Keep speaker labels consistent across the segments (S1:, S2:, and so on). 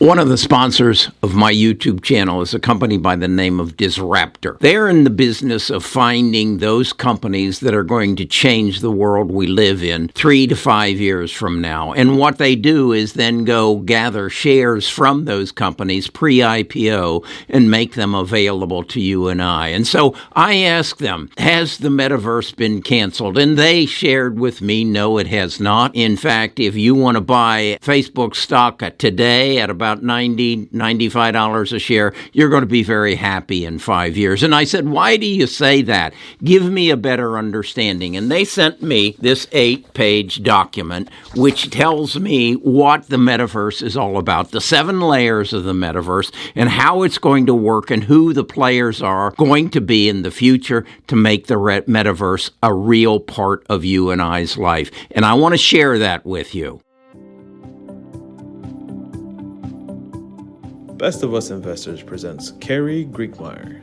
S1: One of the sponsors of my YouTube channel is a company by the name of Disruptor. They're in the business of finding those companies that are going to change the world we live in three to five years from now. And what they do is then go gather shares from those companies pre IPO and make them available to you and I. And so I asked them, Has the metaverse been canceled? And they shared with me, No, it has not. In fact, if you want to buy Facebook stock today at about about 90 $95 a share, you're going to be very happy in five years. And I said, Why do you say that? Give me a better understanding. And they sent me this eight page document, which tells me what the metaverse is all about, the seven layers of the metaverse, and how it's going to work, and who the players are going to be in the future to make the metaverse a real part of you and I's life. And I want to share that with you.
S2: Best of Us Investors presents Carrie Griegmeier.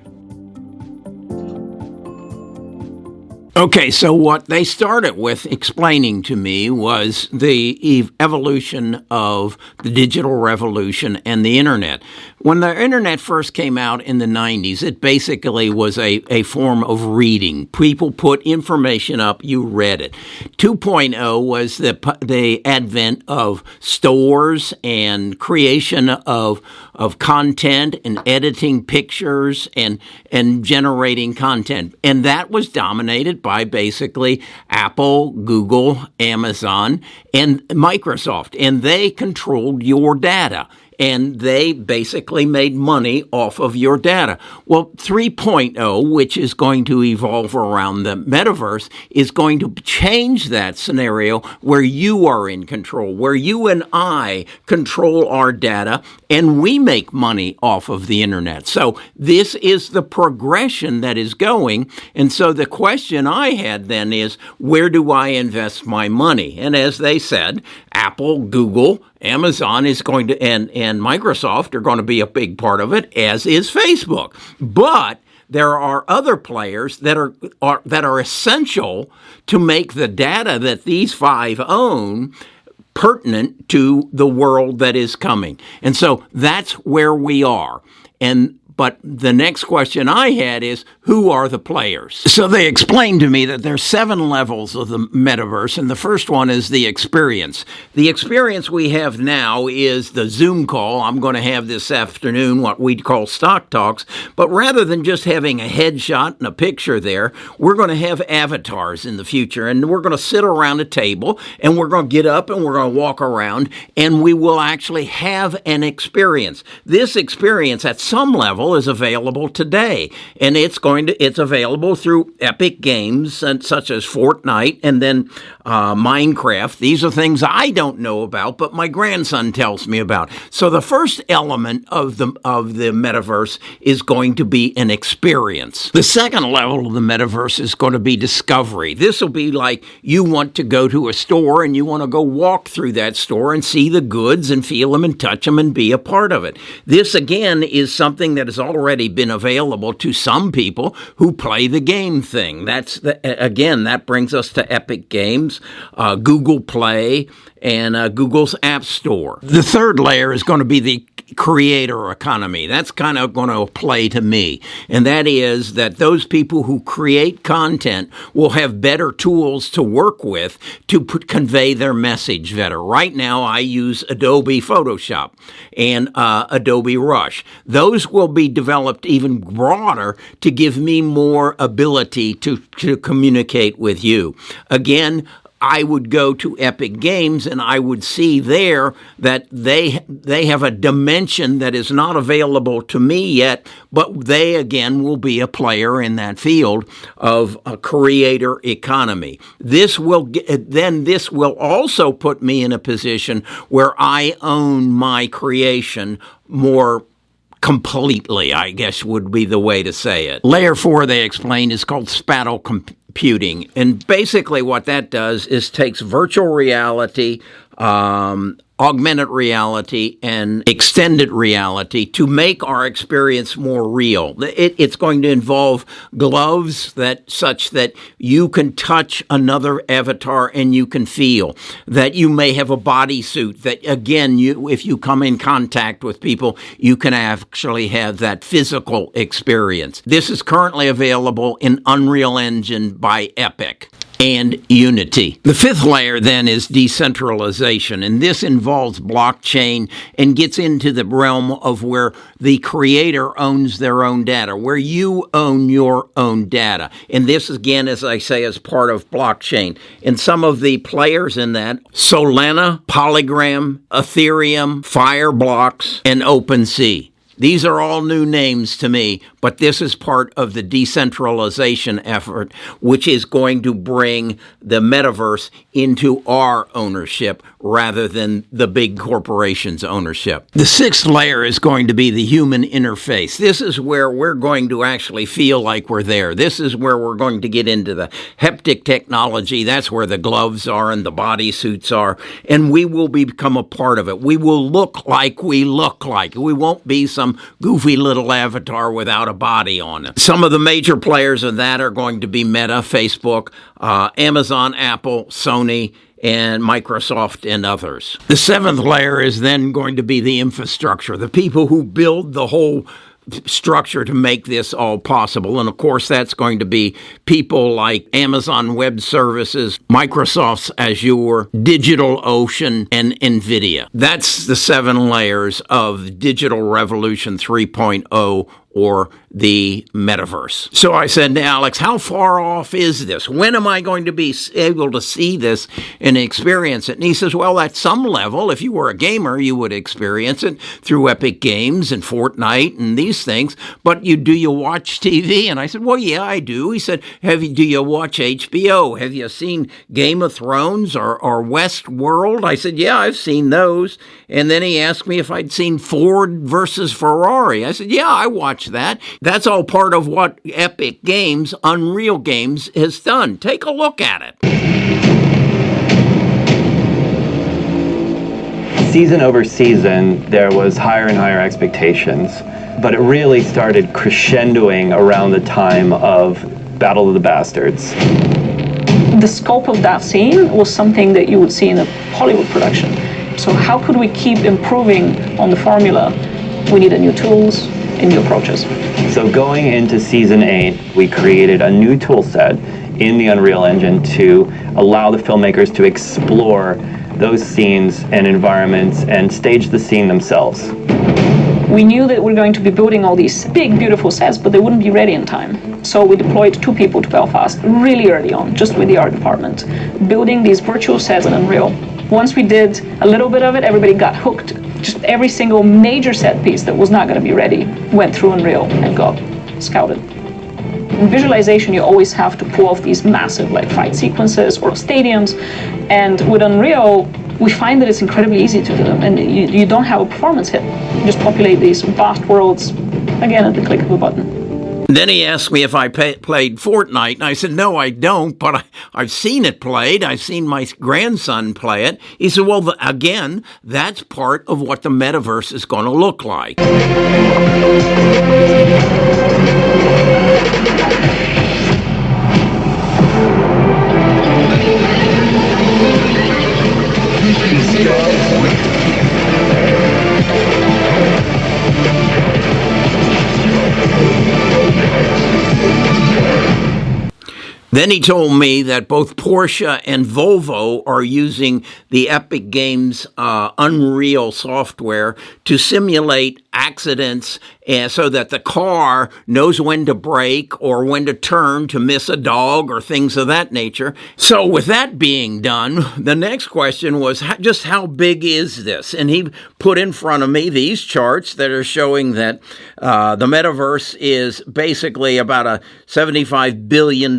S1: Okay, so what they started with explaining to me was the evolution of the digital revolution and the internet. When the internet first came out in the 90s, it basically was a, a form of reading. People put information up, you read it. 2.0 was the, the advent of stores and creation of, of content and editing pictures and, and generating content. And that was dominated by basically Apple, Google, Amazon, and Microsoft, and they controlled your data and they basically made money off of your data. Well, 3.0, which is going to evolve around the metaverse, is going to change that scenario where you are in control, where you and I control our data and we make money off of the internet. So this is the progression that is going. And so the question I had then is where do I invest my money? And as they said, Apple, Google, Amazon is going to and and Microsoft are going to be a big part of it, as is Facebook. But there are other players that are, are that are essential to make the data that these five own pertinent to the world that is coming. And so that's where we are. And but the next question I had is who are the players? So they explained to me that there's seven levels of the metaverse, and the first one is the experience. The experience we have now is the Zoom call I'm going to have this afternoon, what we'd call stock talks. But rather than just having a headshot and a picture there, we're going to have avatars in the future, and we're going to sit around a table, and we're going to get up and we're going to walk around, and we will actually have an experience. This experience, at some level, is available today, and it's going to it's available through Epic Games and such as Fortnite and then uh, Minecraft. These are things I don't know about, but my grandson tells me about. So the first element of the of the metaverse is going to be an experience. The second level of the metaverse is going to be discovery. This will be like you want to go to a store and you want to go walk through that store and see the goods and feel them and touch them and be a part of it. This again is something that has already been available to some people who play the game thing. That's the, again that brings us to Epic Games uh, Google Play, and uh, Google's App Store. The third layer is going to be the creator economy. That's kind of going to play to me. And that is that those people who create content will have better tools to work with to put, convey their message better. Right now, I use Adobe Photoshop and uh, Adobe Rush. Those will be developed even broader to give me more ability to, to communicate with you. Again, I would go to Epic Games and I would see there that they they have a dimension that is not available to me yet, but they again will be a player in that field of a creator economy. This will then this will also put me in a position where I own my creation more completely, I guess would be the way to say it. Layer 4 they explain is called spatial comp- computing. And basically, what that does is takes virtual reality, um, augmented reality and extended reality to make our experience more real. It, it's going to involve gloves that such that you can touch another avatar and you can feel that you may have a bodysuit that again you if you come in contact with people you can actually have that physical experience. This is currently available in Unreal Engine by Epic and unity. The fifth layer then is decentralization, and this involves blockchain and gets into the realm of where the creator owns their own data, where you own your own data. And this, again, as I say, is part of blockchain. And some of the players in that Solana, Polygon, Ethereum, Fireblocks, and OpenSea. These are all new names to me, but this is part of the decentralization effort, which is going to bring the metaverse into our ownership rather than the big corporation's ownership. The sixth layer is going to be the human interface. This is where we're going to actually feel like we're there. This is where we're going to get into the haptic technology. That's where the gloves are and the body suits are, and we will become a part of it. We will look like we look like. We won't be some goofy little avatar without a body on it. Some of the major players in that are going to be Meta, Facebook, uh, Amazon, Apple, Sony, and Microsoft and others. The seventh layer is then going to be the infrastructure, the people who build the whole structure to make this all possible. And of course, that's going to be people like Amazon Web Services, Microsoft's Azure, DigitalOcean, and NVIDIA. That's the seven layers of Digital Revolution 3.0 or the metaverse. So I said to Alex, How far off is this? When am I going to be able to see this and experience it? And he says, Well, at some level, if you were a gamer, you would experience it through Epic Games and Fortnite and these things. But you do you watch TV? And I said, Well, yeah, I do. He said, Have you do you watch HBO? Have you seen Game of Thrones or, or Westworld? I said, Yeah, I've seen those. And then he asked me if I'd seen Ford versus Ferrari. I said, Yeah, I watched that. That's all part of what Epic Games, Unreal Games, has done. Take a look at it.
S3: Season over season, there was higher and higher expectations, but it really started crescendoing around the time of Battle of the Bastards.
S4: The scope of that scene was something that you would see in a Hollywood production. So, how could we keep improving on the formula? We needed new tools, new approaches.
S3: So going into season eight, we created a new tool set in the Unreal Engine to allow the filmmakers to explore those scenes and environments and stage the scene themselves.
S4: We knew that we are going to be building all these big, beautiful sets, but they wouldn't be ready in time. So we deployed two people to Belfast really early on, just with the art department, building these virtual sets in Unreal. Once we did a little bit of it, everybody got hooked just every single major set piece that was not going to be ready went through Unreal and got scouted. In visualization, you always have to pull off these massive like fight sequences or stadiums, and with Unreal, we find that it's incredibly easy to do them, and you, you don't have a performance hit. You just populate these vast worlds again at the click of a button.
S1: And then he asked me if I pay, played Fortnite, and I said, No, I don't, but I, have seen it played. I've seen my grandson play it. He said, Well, the, again, that's part of what the metaverse is going to look like. Then he told me that both Porsche and Volvo are using the Epic Games uh, Unreal software to simulate accidents and so that the car knows when to brake or when to turn to miss a dog or things of that nature. So, with that being done, the next question was just how big is this? And he put in front of me these charts that are showing that uh, the metaverse is basically about a $75 billion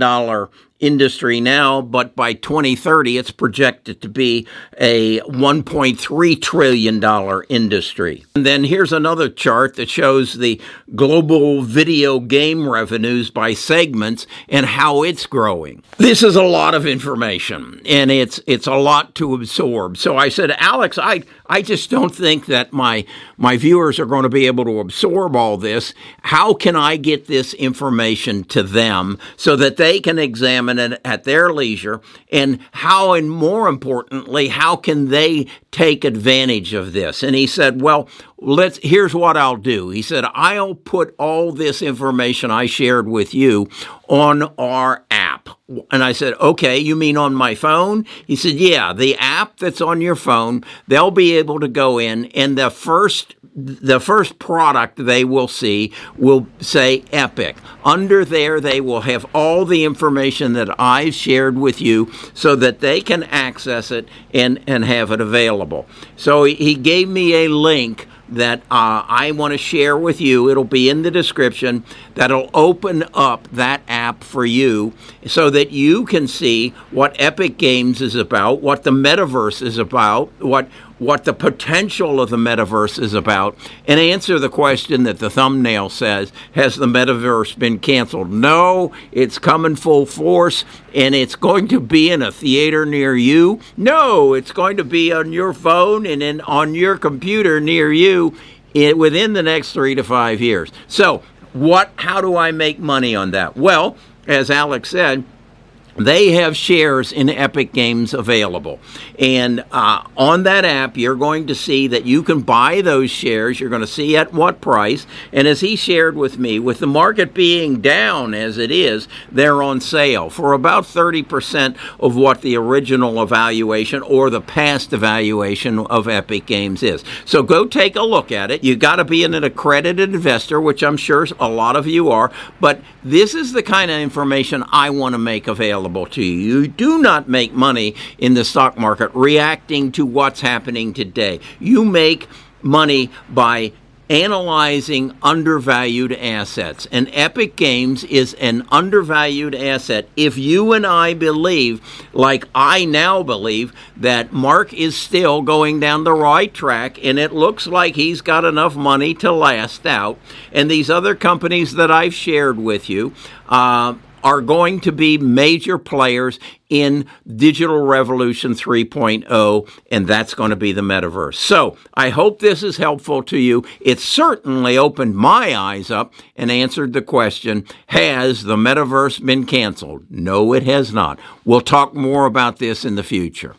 S1: industry now, but by 2030, it's projected to be a $1.3 trillion industry. And then here's another chart that shows the global video game revenues by segments and how it's growing. This is a lot of information and it's it's a lot to absorb. So I said, Alex, I I just don't think that my my viewers are going to be able to absorb all this. How can I get this information to them so that they can examine it at their leisure? And how, and more importantly, how can they take advantage of this? And he said, Well, let's here's what I'll do. He said, I'll put all this information I shared with you on our app. And I said, okay, you mean on my phone? He said, yeah, the app that's on your phone, they'll be able to go in and the first the first product they will see will say Epic. Under there, they will have all the information that I've shared with you so that they can access it and, and have it available. So he gave me a link that uh, I want to share with you. It'll be in the description. That'll open up that app for you so that you can see what Epic Games is about, what the metaverse is about, what what the potential of the metaverse is about and answer the question that the thumbnail says Has the metaverse been canceled? No, it's coming full force and it's going to be in a theater near you. No, it's going to be on your phone and in, on your computer near you in, within the next three to five years. So, what? How do I make money on that? Well, as Alex said, they have shares in Epic Games available. And uh, on that app, you're going to see that you can buy those shares. You're going to see at what price. And as he shared with me, with the market being down as it is, they're on sale for about 30% of what the original evaluation or the past evaluation of Epic Games is. So go take a look at it. You've got to be an accredited investor, which I'm sure a lot of you are. But this is the kind of information I want to make available available to you. You do not make money in the stock market reacting to what's happening today. You make money by analyzing undervalued assets. And Epic Games is an undervalued asset. If you and I believe, like I now believe, that Mark is still going down the right track and it looks like he's got enough money to last out, and these other companies that I've shared with you, uh, are going to be major players in Digital Revolution 3.0, and that's going to be the metaverse. So I hope this is helpful to you. It certainly opened my eyes up and answered the question Has the metaverse been canceled? No, it has not. We'll talk more about this in the future.